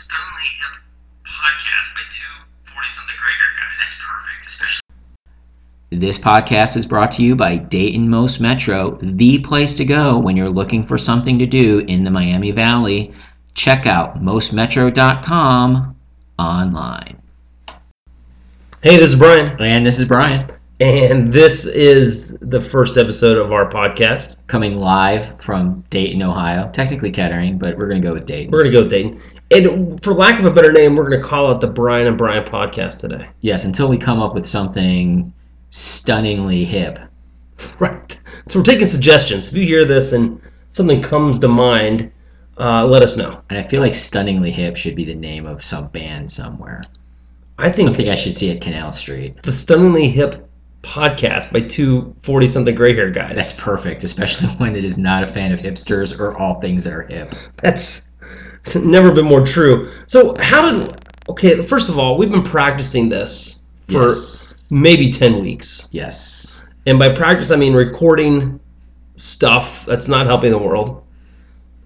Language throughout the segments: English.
Stunningly Hip podcast by two 40 something gray hair guys. That's perfect, especially. This podcast is brought to you by Dayton Most Metro, the place to go when you're looking for something to do in the Miami Valley. Check out mostmetro.com online. Hey, this is Brian, And this is Brian, and this is the first episode of our podcast. coming live from Dayton, Ohio. Technically Kettering, but we're going to go with Dayton. We're going to go with Dayton. And for lack of a better name, we're going to call it the Brian and Brian podcast today. Yes, until we come up with something stunningly hip. Right. So we're taking suggestions. If you hear this and something comes to mind, uh, let us know. And I feel like stunningly hip should be the name of some band somewhere. I think Something I should see at Canal Street. the Stunningly Hip podcast by two 40 something gray hair guys. That's perfect, especially one that is not a fan of hipsters or all things that are hip. That's never been more true. So, how did. Okay, first of all, we've been practicing this for yes. maybe 10 weeks. Yes. And by practice, I mean recording stuff that's not helping the world.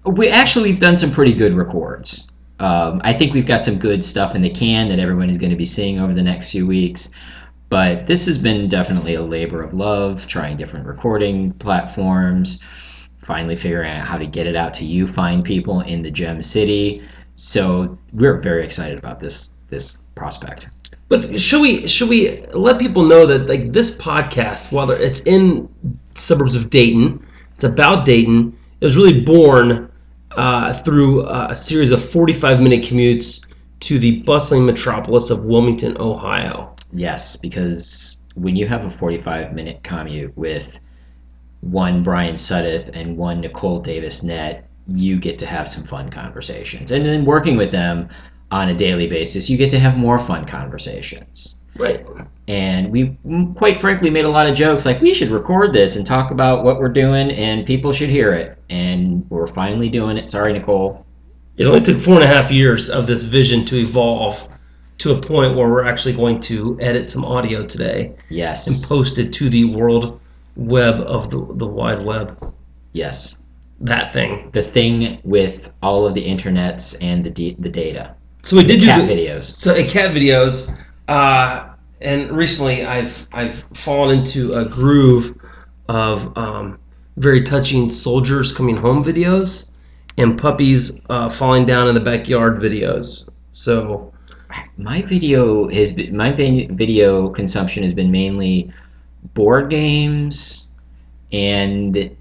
We actually we've done some pretty good records. Um, I think we've got some good stuff in the can that everyone is going to be seeing over the next few weeks. But this has been definitely a labor of love, trying different recording platforms, finally figuring out how to get it out to you fine people in the Gem City. So we're very excited about this this prospect. But should we should we let people know that like this podcast, while it's in suburbs of Dayton, it's about Dayton. It was really born uh, through uh, a series of 45 minute commutes to the bustling metropolis of Wilmington, Ohio. Yes, because when you have a 45 minute commute with one Brian Suddeth and one Nicole Davis Net, you get to have some fun conversations. And then working with them on a daily basis, you get to have more fun conversations. Right. And we, quite frankly, made a lot of jokes like we should record this and talk about what we're doing, and people should hear it. And we're finally doing it. Sorry, Nicole. It only took four and a half years of this vision to evolve to a point where we're actually going to edit some audio today Yes. and post it to the world web of the, the wide web. Yes. That thing. The thing with all of the internets and the, the data. So we did do Cat the, videos. So in cat videos, uh, and recently I've I've fallen into a groove of um, very touching soldiers coming home videos and puppies uh, falling down in the backyard videos. So My video has been, my video consumption has been mainly board games and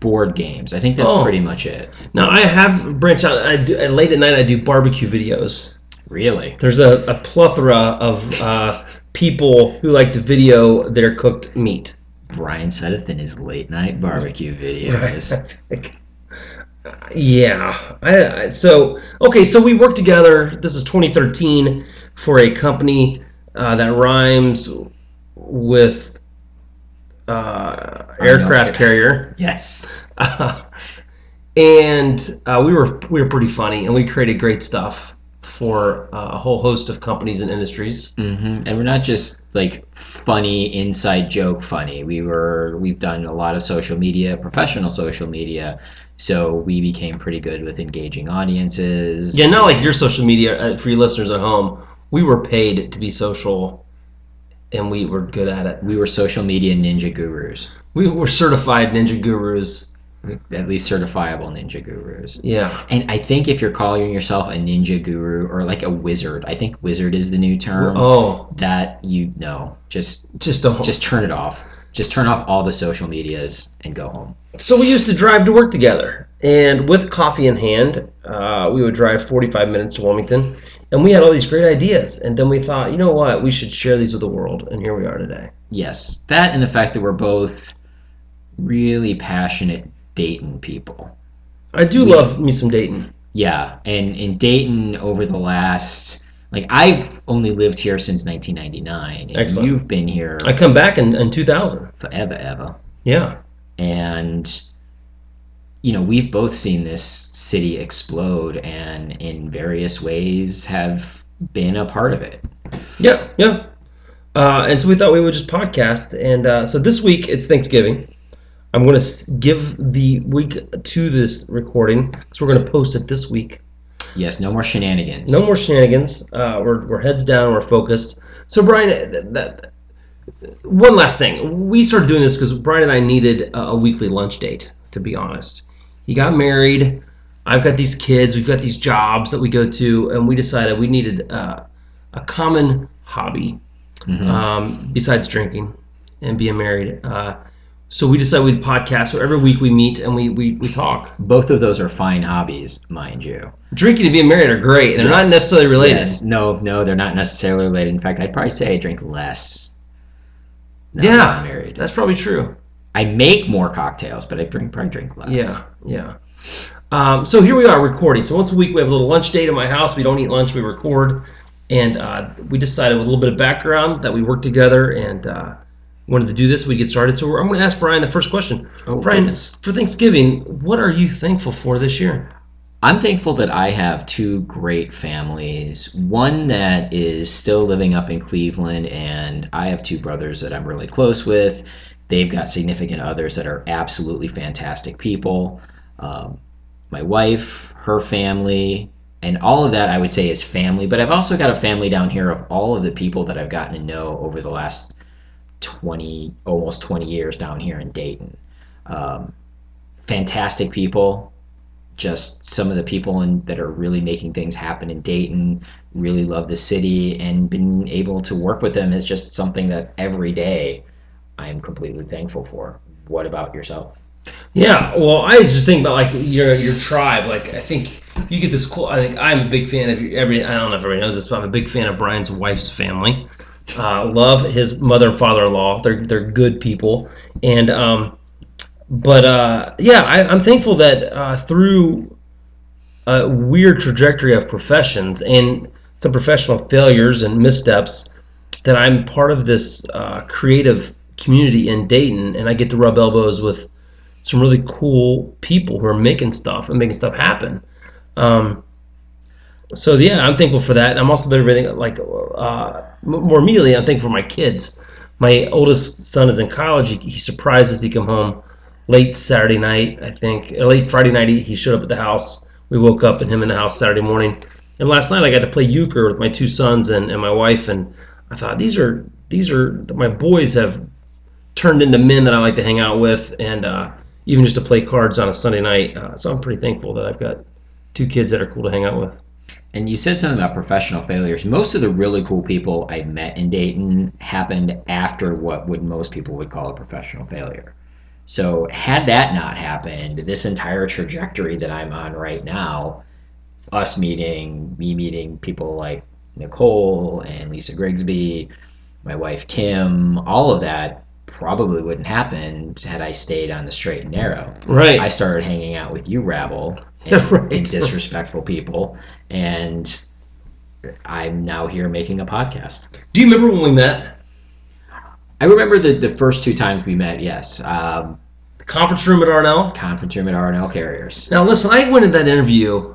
board games. I think that's Oh. pretty much it. now I have branched out. I do, late at night I do barbecue videos. Really? There's a, a plethora of uh, people who like to video their cooked meat. Brian Suddeth in his late night barbecue videos. yeah. I, I, so okay, so we worked together. This is 2013 for a company uh, that rhymes with uh, aircraft carrier, yes. and uh, we were we were pretty funny, and we created great stuff for uh, a whole host of companies and industries. hmm And we're not just like funny inside joke funny. We were we've done a lot of social media, professional social media. So we became pretty good with engaging audiences. Yeah, not like your social media uh, for your listeners at home. We were paid to be social, and we were good at it. We were social media ninja gurus. We were certified ninja gurus. at least certifiable ninja gurus. Yeah. And I think if you're calling yourself a ninja guru or like a wizard, I think wizard is the new term. Oh, That you know, just just don't. just turn it off. Just turn off all the social medias and go home. So we used to drive to work together, and with coffee in hand, uh, we would drive 45 minutes to Wilmington, and we had all these great ideas. And then we thought, you know what, we should share these with the world, and here we are today. Yes, that and the fact that we're both really passionate Dayton people. I do We- love me some Dayton. Yeah, and in Dayton over the last like I've only lived here since 1999. And Excellent. You've been here I come back in, in 2000. forever, ever. Yeah. and you know we've both seen this city explode and in various ways have been a part of it Yeah, yeah. Uh, and so we thought we would just podcast. And uh, so this week it's Thanksgiving. I'm going to give the week to this recording because we're going to post it this week. Yes, no more shenanigans. No more shenanigans. Uh, we're, we're heads down. We're focused. So Brian, that, that, one last thing. We started doing this because Brian and I needed a, a weekly lunch date. To be honest, he got married. I've got these kids. We've got these jobs that we go to, and we decided we needed uh, a common hobby Mhm. um, besides drinking and being married. Uh, so we decided we'd podcast. So every week we meet and we, we, we talk. Both of those are fine hobbies, mind you. Drinking and being married are great. They're not necessarily related. Yes. No, no, they're not necessarily related. In fact, I'd probably say I drink less. now that Yeah, I'm married. That's probably true. I make more cocktails, but I drink probably drink less. Yeah, yeah. Um, so here we are recording. So once a week we have a little lunch date at my house. We don't eat lunch, we record. And uh, we decided with a little bit of background that we work together and uh, wanted to do this. We get started. So I'm going to ask Brian the first question. Oh, Brian, goodness. for Thanksgiving, what are you thankful for this year? I'm thankful that I have two great families. One that is still living up in Cleveland, and I have two brothers that I'm really close with. They've got significant others that are absolutely fantastic people. Um, my wife, her family, and all of that I would say is family. But I've also got a family down here of all of the people that I've gotten to know over the last 20, almost 20 years down here in Dayton. Um, fantastic people just some of the people in, that are really making things happen in Dayton really love the city and been able to work with them is just something that every day I am completely thankful for. What about yourself? Yeah, well, I just think about like your your tribe. Like, I think you get this cool. I think I'm a big fan of every. I don't know if everybody knows this, but I'm a big fan of Brian's wife's family. Uh, love his mother and father-in-law. They're they're good people, and um, but uh, yeah, I, I'm thankful that uh, through a weird trajectory of professions and some professional failures and missteps, that I'm part of this uh, creative community in Dayton, and I get to rub elbows with some really cool people who are making stuff and making stuff happen. Um, so yeah, I'm thankful for that. I'm also everything like uh, more immediately. I'm thankful for my kids. My oldest son is in college. He, he surprised us. He come home late Saturday night, I think, or late Friday night. He, he showed up at the house. We woke up and him in the house Saturday morning. And last night I got to play euchre with my two sons and, and my wife. And I thought these are these are my boys have turned into men that I like to hang out with, and uh, even just to play cards on a Sunday night. Uh, so I'm pretty thankful that I've got two kids that are cool to hang out with. And you said something about professional failures. Most of the really cool people I met in Dayton happened after what would most people would call a professional failure. So had that not happened, this entire trajectory that I'm on right now, us meeting, me meeting people like Nicole and Lisa Grigsby, my wife Kim, all of that probably wouldn't happen had I stayed on the straight and narrow. Right. I started hanging out with you, rabble, and, Right. and disrespectful people, and I'm now here making a podcast. Do you remember when we met? I remember the, the first two times we met. Yes, um, The conference room at R&L. conference room at R&L Carriers. Now listen, I went into that interview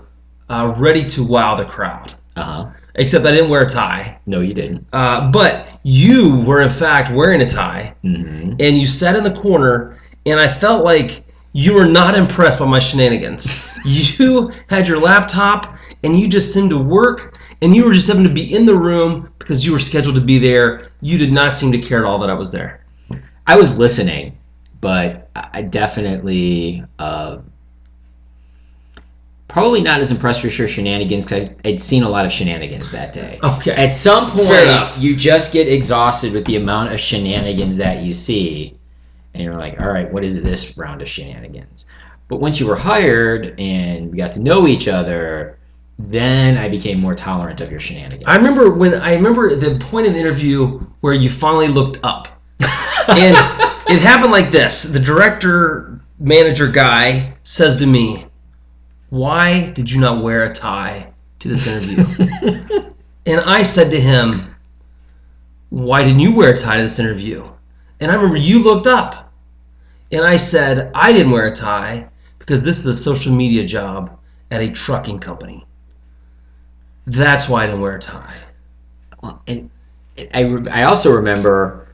uh, ready to wow the crowd. Uh huh. Except I didn't wear a tie. No, you didn't. Uh, but you were in fact wearing a tie, hmm and you sat in the corner, and I felt like you were not impressed by my shenanigans. you had your laptop, and you just seemed to work, and you were just having to be in the room because you were scheduled to be there. You did not seem to care at all that I was there. I was listening, but I definitely uh, probably not as impressed with your shenanigans because I'd seen a lot of shenanigans that day. Okay. At some point, you just get exhausted with the amount of shenanigans that you see, and you're like, all right, what is this round of shenanigans? But once you were hired and we got to know each other, then I became more tolerant of your shenanigans. I remember when I remember the point in the interview where you finally looked up, and it happened like this: the director manager guy says to me, "Why did you not wear a tie to this interview?" and I said to him, "Why didn't you wear a tie to this interview?" And I remember you looked up, and I said, "I didn't wear a tie because this is a social media job at a trucking company." That's why I didn't wear a tie. Well, and I, re- I also remember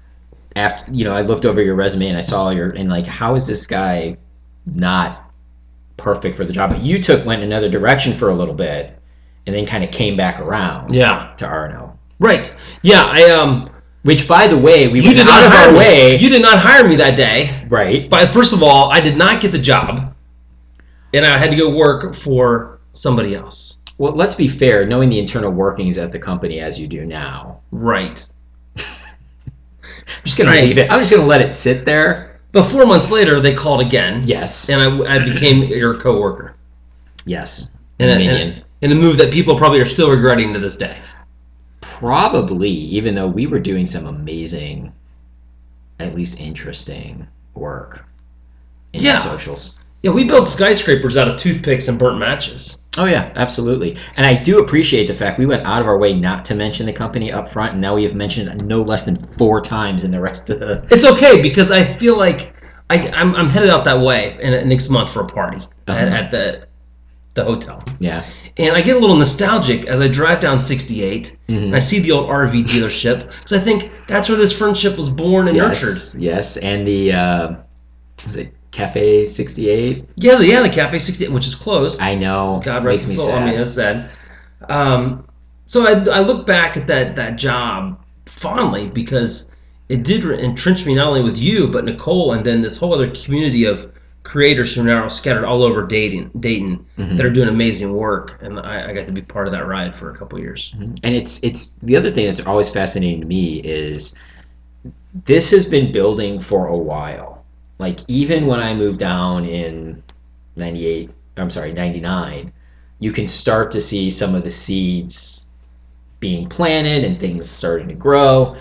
after you know I looked over your resume and I saw your and like how is this guy not perfect for the job? But you took went another direction for a little bit, and then kind of came back around Yeah. to R&L. Right. Yeah. I um. Which, by the way, we You did out not of hire our me. way. You did not hire me that day. right. But first of all, I did not get the job, and I had to go work for somebody else. Well, let's be fair. Knowing the internal workings at the company as you do now, Right. I'm just gonna Right. leave it. I'm just gonna let it sit there. But four months later, they called again, Yes. and I, I became your coworker. Yes. And, a- and, and a move that people probably are still regretting to this day. Probably, even though we were doing some amazing, at least interesting work in Yeah. the socials. Yeah, we built skyscrapers out of toothpicks and burnt matches. Oh yeah, absolutely. And I do appreciate the fact we went out of our way not to mention the company up front, and now we have mentioned it no less than four times in the rest of the. It's okay because I feel like I, I'm, I'm headed out that way in, next month for a party at, Uh-huh. at the the hotel, Yeah. and I get a little nostalgic as I drive down 68 Mhm. and I see the old RV dealership because I think that's where this friendship was born and nurtured. Yes. Yes, and the uh, was it Cafe 68? Yeah, the, yeah, the Cafe 68, which is closed. I know. God rest me its soul. sad. I mean, it's sad. Um, so I, I look back at that that job fondly because it did re- entrench me not only with you but Nicole and then this whole other community of creators who are now scattered all over Dayton, Dayton Mhm. that are doing amazing work, and I, I got to be part of that ride for a couple years. And it's it's the other thing that's always fascinating to me is this has been building for a while. Like even when I moved down in 98, I'm sorry, 99, you can start to see some of the seeds being planted and things starting to grow.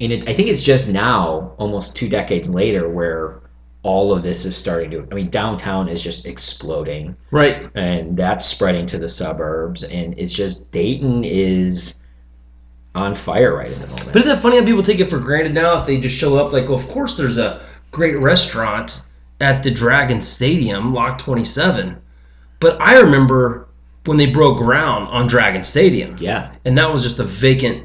And it, I think it's just now, almost two decades later, where all of this is starting to. I mean, downtown is just exploding Right. and that's spreading to the suburbs and it's just dayton is on fire right at the moment But isn't that funny how people take it for granted now if they just show up? Like, well, of course, there's a great restaurant at the Dragon Stadium, Lock 27. But I remember when they broke ground on Dragon Stadium, yeah and that was just a vacant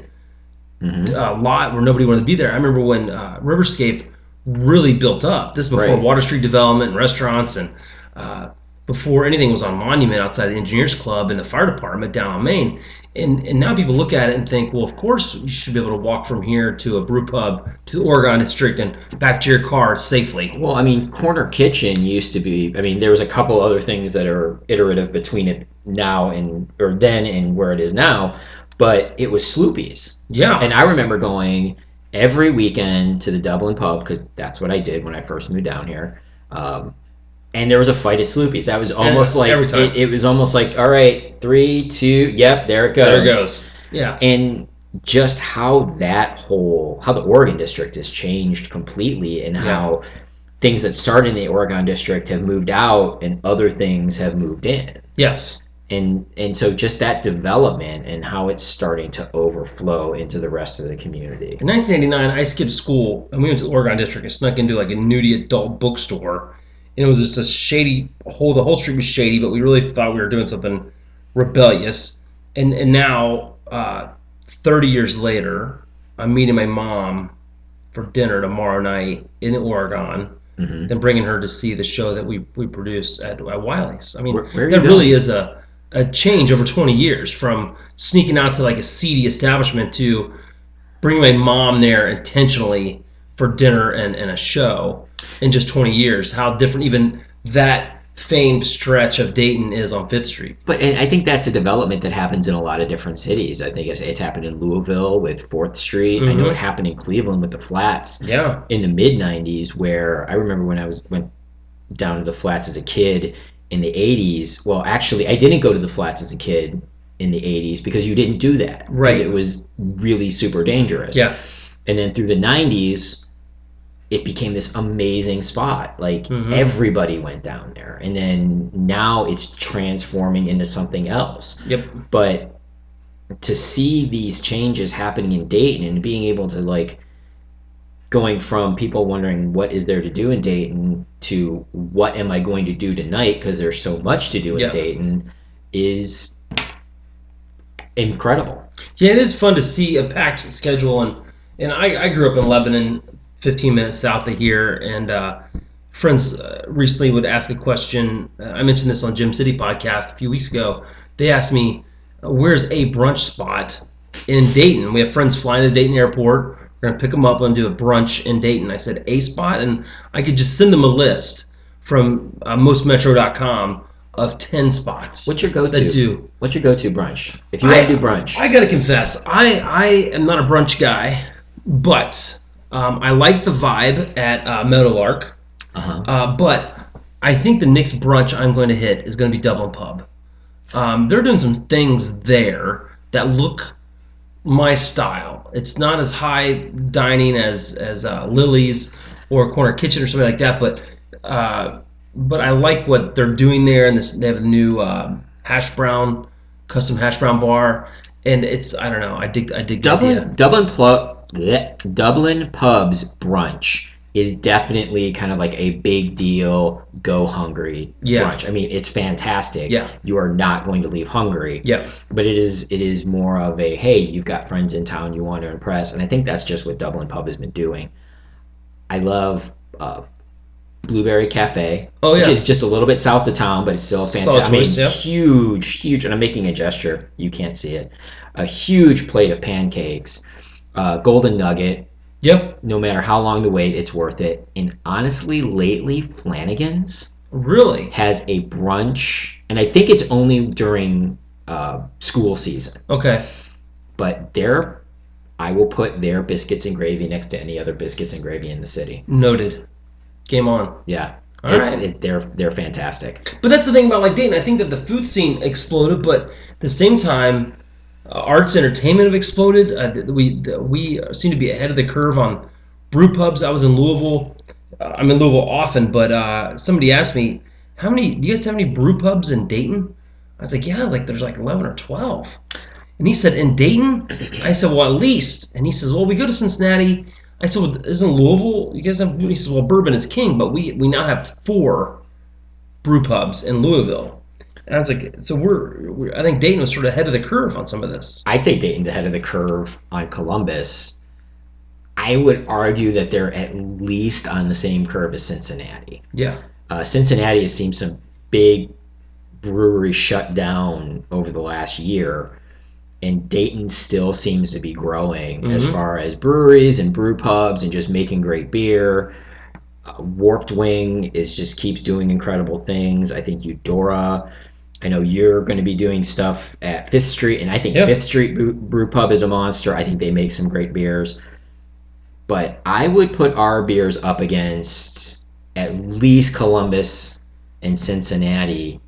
hmm uh, lot where nobody wanted to be there. I remember when uh, Riverscape really built up. This before Right. Water Street development and restaurants, and uh, before anything was on Monument outside the Engineers Club and the fire department down on Main. And, and now people look at it and think, well, of course you should be able to walk from here to a brew pub to the Oregon District and back to your car safely. well i mean corner kitchen used to be i mean there was a couple other things that are iterative between it now and or then and where it is now but it was sloopy's Yeah. and i remember going every weekend to the dublin pub because that's what i did when i first moved down here um, and there was a fight at Sloopy's. That was almost like every time. It, it was almost like all right, three, two, yep, there it goes. there it goes. Yeah. and just how that whole how the Oregon district has changed completely and Yeah. how things that started in the Oregon district have moved out and other things have moved in Yes. and and so just that development and how it's starting to overflow into the rest of the community In 1989, I skipped school and we went to the Oregon District and snuck into like a nudie adult bookstore. And it was just a shady whole. The whole street was shady, but we really thought we were doing something rebellious. And and now, uh, 30 years later, I'm meeting my mom for dinner tomorrow night in Oregon. Mhm. Then bringing her to see the show that we we produce at, at Wiley's. I mean, Where- where that really is a a change over 20 years from sneaking out to like a seedy establishment to bringing my mom there intentionally for dinner and, and a show in just 20 years. How different even that famed stretch of Dayton is on Fifth Street. but and I think that's a development that happens in a lot of different cities. I think it's, it's happened in Louisville with Fourth Street. I know Mhm. it happened in Cleveland with the Flats. Yeah. in the mid 90s where I remember when I was went down to the flats as a kid in the 80s well actually I didn't go to the flats as a kid in the 80s because you didn't do that Right. it was really super dangerous Yeah. and then through the 90s it became this amazing spot like Mhm. everybody went down there and then now it's transforming into something else Yep. but to see these changes happening in Dayton and being able to like going from people wondering what is there to do in Dayton to what am I going to do tonight because there's so much to do in Yeah. Dayton is incredible. Yeah, it is fun to see a packed schedule, and and I, I grew up in Lebanon, 15 minutes south of here, and uh, friends uh, recently would ask a question. Uh, I mentioned this on Gem City podcast a few weeks ago. They asked me, uh, where's a brunch spot in Dayton? We have friends flying to Dayton Airport. We're gonna pick them up and do a brunch in Dayton. I said a spot, and I could just send them a list from uh, mostmetro.com of ten spots What's your go-to? do. What's your go-to brunch? If you want to do brunch, I gotta confess, I I am not a brunch guy, but um, I like the vibe at uh, Meadowlark. uh-huh. Uh, but I think the next brunch I'm going to hit is going to be Dublin Pub. Um, they're doing some things there that look my style. It's not as high dining as as uh, Lily's or Corner Kitchen or something like that, but uh, but I like what they're doing there. And this, they have a new um hash brown, custom hash brown bar, and it's I don't know. I dig I dig Dublin. Dublin pl- bleh, Dublin pubs brunch is definitely kind of like a big deal. Go hungry Yeah. brunch. I mean, it's fantastic. Yeah. you are not going to leave hungry. Yeah, but it is it is more of a hey, you've got friends in town you want to impress, and I think that's just what Dublin Pub has been doing. I love uh, Blueberry Cafe, Oh, which yeah. is just a little bit south of town, but it's still Solid fantastic. I mean, yeah. huge, huge, and I'm making a gesture. You can't see it. A huge plate of pancakes, uh, golden nugget. yep, No matter how long the wait, it's worth it. And honestly, lately, Flanagan's really. has a brunch, and I think it's only during uh, school season Okay, but their I will put their biscuits and gravy next to any other biscuits and gravy in the city. noted. Game on. Yeah, All it's right. it, they're they're fantastic. But that's the thing about like Dayton. I think that the food scene exploded, but at the same time, uh, arts entertainment have exploded. Uh, we we seem to be ahead of the curve on brew pubs. I was in Louisville. Uh, I'm in Louisville often, but uh, somebody asked me, "How many? Do you guys have any brew pubs in Dayton?" I was like, "Yeah." I was like, "There's like 11 or 12." And he said, "In Dayton?" I said, "Well, at least." And he says, "Well, we go to Cincinnati." I said, well, "Isn't Louisville? You guys have?" He says, "Well, bourbon is king, but we we now have four brew pubs in Louisville." And I was like, "So we're, we're I think Dayton was sort of ahead of the curve on some of this." I'd say Dayton's ahead of the curve on Columbus. I would argue that they're at least on the same curve as Cincinnati. Yeah, Uh, Cincinnati has seen some big breweries shut down over the last year, and Dayton still seems to be growing as Mhm. far as breweries and brew pubs and just making great beer. Uh, Warped Wing is just keeps doing incredible things. I think Eudora. I know you're going to be doing stuff at Fifth Street, and I think Yeah. Fifth Street Brew, Pub is a monster. I think they make some great beers. But I would put our beers up against at least Columbus and Cincinnati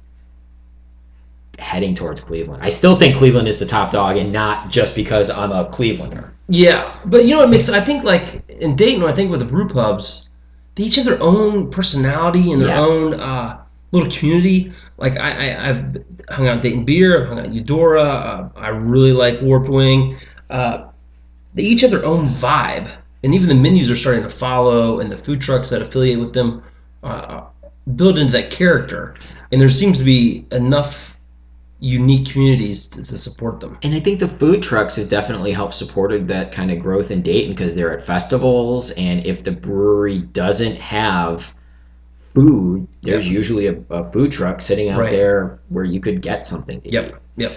heading towards Cleveland. I still think Cleveland is the top dog, and not just because I'm a Clevelander. yeah, but you know what makes I think like in Dayton, I think with the brew pubs, they each have their own personality and their Yeah. own uh, little community. Like I, I I've hung out Dayton Beer, I've hung out Eudora. Uh, I really like Warped Wing. Uh, they each have their own vibe, and even the menus are starting to follow, and the food trucks that affiliate with them uh, build into that character. And there seems to be enough unique communities to, to support them. And I think the food trucks have definitely helped supported that kind of growth in Dayton because they're at festivals, and if the brewery doesn't have food, there's usually a, a food truck sitting out Right. there where you could get something to eat. Yep, yep,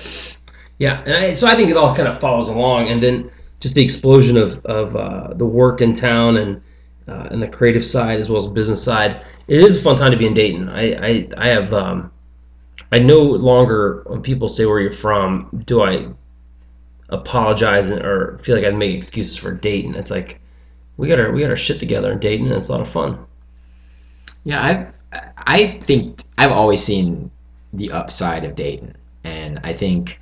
yeah. And I, so I think it all kind of follows along, and then just the explosion of of uh, the work in town and uh, and the creative side as well as the business side. It is a fun time to be in Dayton. I I, I have um, I no longer when people say where you're from, do I apologize and, or feel like I make excuses for Dayton? It's like we got our we got our shit together in Dayton, and it's a lot of fun. Yeah, I I think I've always seen the upside of Dayton, and I think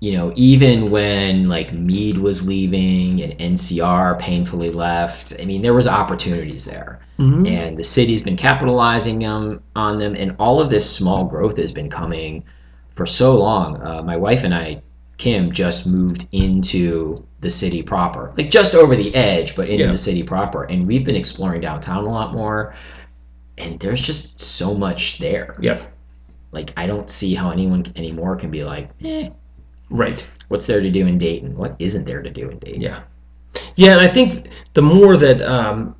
you know even when like Mead was leaving and NCR painfully left, I mean there was opportunities there, Mm-hmm. and the city's been capitalizing um, on them, and all of this small growth has been coming for so long. Uh, my wife and I, Kim, just moved into the city proper, like just over the edge, but into Yeah. the city proper, and we've been exploring downtown a lot more and there's just so much there. Yeah. Like I don't see how anyone anymore can be like, eh, Right. what's there to do in Dayton? What isn't there to do in Dayton? Yeah, yeah, and I think the more that um,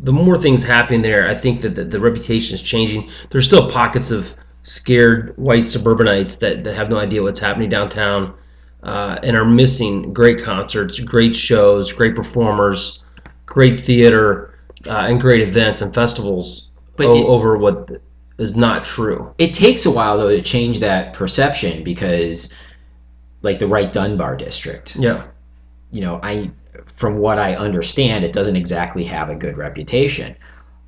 the more things happen there, I think that the, the reputation is changing. There's still pockets of scared white suburbanites that, that have no idea what's happening downtown uh, and are missing great concerts, great shows, great performers, great theater, uh, and great events and festivals But o- it- over what is not true. It takes a while though to change that perception because, like the Wright Dunbar district, Yeah. you know, I from what I understand, it doesn't exactly have a good reputation,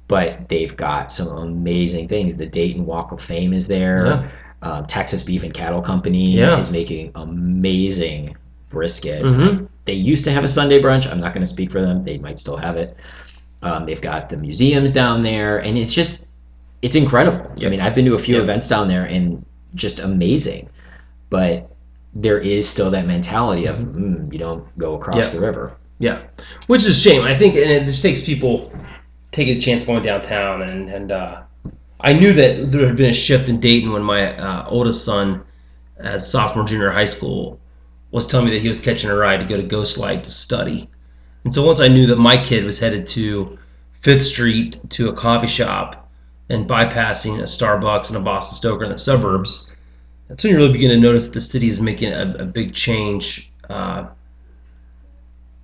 but they've got some amazing things. The Dayton Walk of Fame is there. Yeah. Um, Texas Beef and Cattle Company Yeah. is making amazing brisket. Mm-hmm. They used to have a Sunday brunch. I'm not going to speak for them. They might still have it. Um, they've got the museums down there, and it's just it's incredible. I mean, I've been to a few Yep. events down there, and just amazing. But there is still that mentality of mm, you don't go across Yep. the river. Yeah, which is a shame. I think, and it just takes people taking a chance going downtown. And and uh, I knew that there had been a shift in Dayton when my uh, oldest son, as sophomore junior high school, was telling me that he was catching a ride to go to Ghostlight to study. And so once I knew that my kid was headed to Fifth Street to a coffee shop and bypassing a Starbucks and a Boston Stoker in the suburbs, that's when you really begin to notice that the city is making a, a big change. Uh,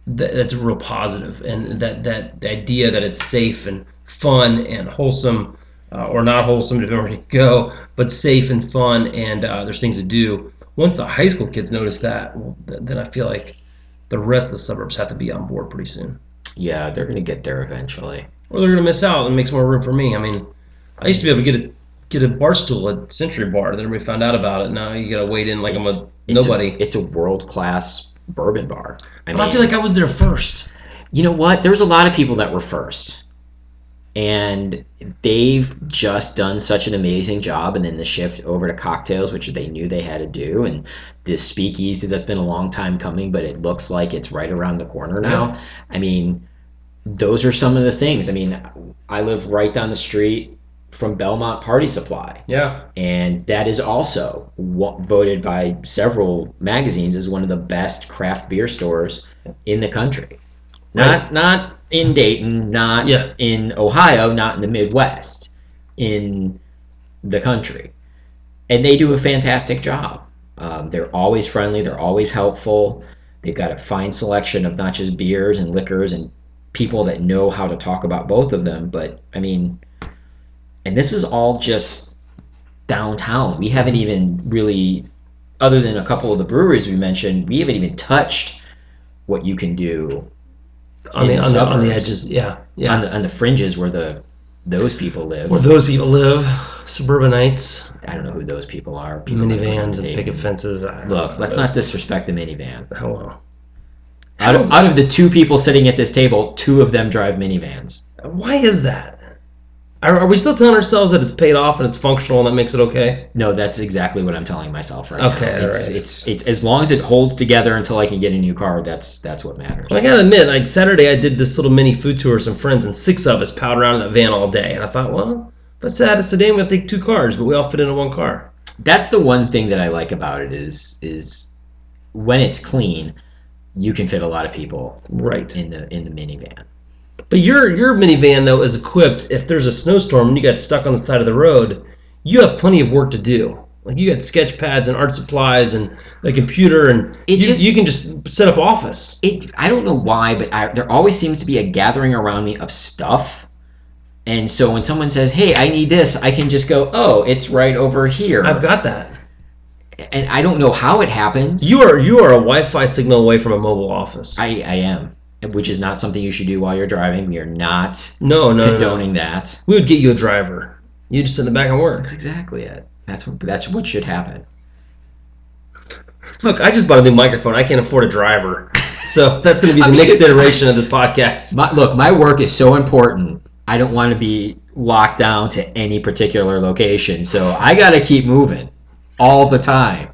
that, that's real positive and that that the idea that it's safe and fun and wholesome uh, or not wholesome where you go but safe and fun and uh, there's things to do. Once the high school kids notice that well, th- then i feel like the rest of the suburbs have to be on board pretty soon. Yeah, they're going to get there eventually. or they're going to miss out and makes more room for me. I mean i used to be able to get a get a bar stool at century bar then everybody found out about it. Now you gotta wait in like It's- i'm a It's nobody A, it's a world class bourbon bar. I but i feel like i was there first. You know what? There was a lot of people that were first, and they've just done such an amazing job. And then the shift over to cocktails, which they knew they had to do, and this speakeasy that's been a long time coming, but it looks like it's right around the corner now. I mean, those are some of the things. I mean, I live right down the street from Belmont Party Supply yeah and that is also voted by several magazines as one of the best craft beer stores in the country. Not not in Dayton, not Yeah. in Ohio, not in the Midwest, in the country, and they do a fantastic job. Um, they're always friendly. They're always helpful. They've got a fine selection of not just beers and liquors and people that know how to talk about both of them. But I mean, and this is all just downtown. We haven't even really, other than a couple of the breweries we mentioned, we haven't even touched what you can do on the, the on, the, on the edges yeah yeah on the on the fringes where the those people live. where those people live, suburbanites, I don't know who those people are. People minivans, and picket fences. Look, let's not disrespect the minivan. Hello. Out of, out of the two people sitting at this table, two of them drive minivans. Why is that? Are, are we still telling ourselves that it's paid off and it's functional and that makes it okay? No, that's exactly what I'm telling myself right Okay, now. It's, alright. it's it, as long as it holds together until I can get a new car. That's that's what matters. Well, I gotta admit, like Saturday, I did this little mini food tour with some friends, and six of us piled around in that van all day. And I thought, well, if it's sad, it's sedan, we're gonna take two cars, but we all fit into one car. That's the one thing that I like about it is is when it's clean, you can fit a lot of people Right. in the in the minivan. But your your minivan though is equipped. If there's a snowstorm and you got stuck on the side of the road, you have plenty of work to do. Like you got sketch pads and art supplies and a computer, and you, just- you can just set up office. it I don't know why, but I, there always seems to be a gathering around me of stuff. And so when someone says, "Hey, I need this," I can just go, "Oh, it's right over here." I've got that. and I don't know how it happens. You are you are a Wi-Fi signal away from a mobile office. I, I am, which is not something you should do while you're driving. We are not no, no, no, no. condoning that. We would get you a driver. You just sit in the back and work. That's exactly it. That's what that's what should happen. Look, I just bought a new microphone. I can't afford a driver, so that's going to be the next just- iteration of this podcast. My, look, my work is so important. I don't want to be locked down to any particular location, so I got to keep moving all the time.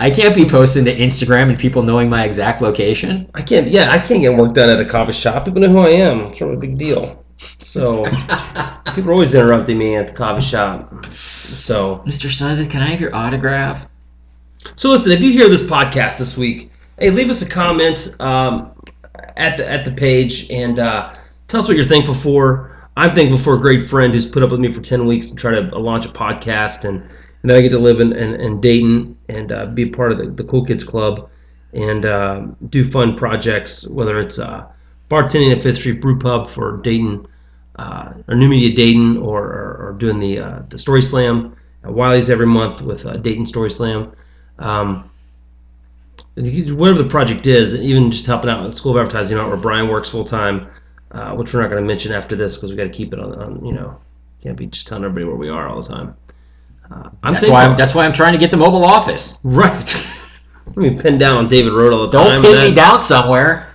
I can't be posting to Instagram and people knowing my exact location. I can't. Yeah, I can't get work done at a coffee shop. People know who I am. It's sort of a big deal. So people are always interrupting me at the coffee shop. So Mr. Sutherland, can I have your autograph? so listen. If you hear this podcast this week, hey, leave us a comment um, at the at the page and uh, tell us what you're thankful for. I'm thankful for a great friend who's put up with me for 10 weeks to try to launch a podcast. And, and then I get to live in, in, in Dayton and uh, be part of the, the Cool Kids Club and uh, do fun projects, whether it's uh, bartending at Fifth Street Brew Pub for Dayton, uh, or New Media Dayton, or, or, or doing the, uh, the Story Slam at Wiley's every month with uh, Dayton Story Slam. Um, whatever the project is, even just helping out with School of Advertising, where Brian works full time, which we're not going to mention after this because we got to keep it on, on, you know, can't be just telling everybody where we are all the time. Uh, I'm That's why I'm that's why I'm trying to get the mobile office. right. Let me pin down on David Road all the time. Don't pin and me down somewhere.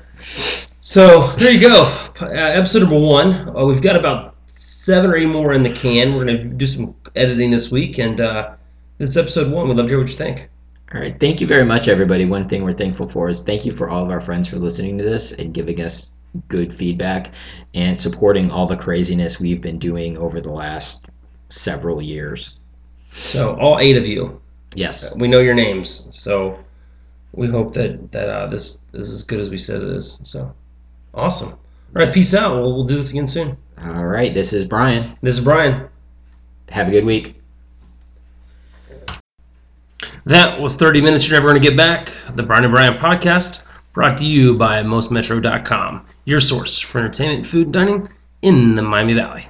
So there you go. Uh, episode number one. Uh, we've got about seven or eight more in the can. We're going to do some editing this week, and uh, this is episode one. We'd love to hear what you think. All right. Thank you very much, everybody. One thing we're thankful for is thank you for all of our friends for listening to this and giving us good feedback and supporting all the craziness we've been doing over the last several years. So all eight of you, Yes. we know your names. So we hope that that uh, this is as good as we said it is. So awesome. All right, Yes. peace out. We'll, we'll do this again soon. All right. This is Brian. This is Brian. Have a good week. That was 30 minutes you're never going to get back. The Brian and Brian podcast brought to you by MostMetro.com, your source for entertainment, food, and dining in the Miami Valley.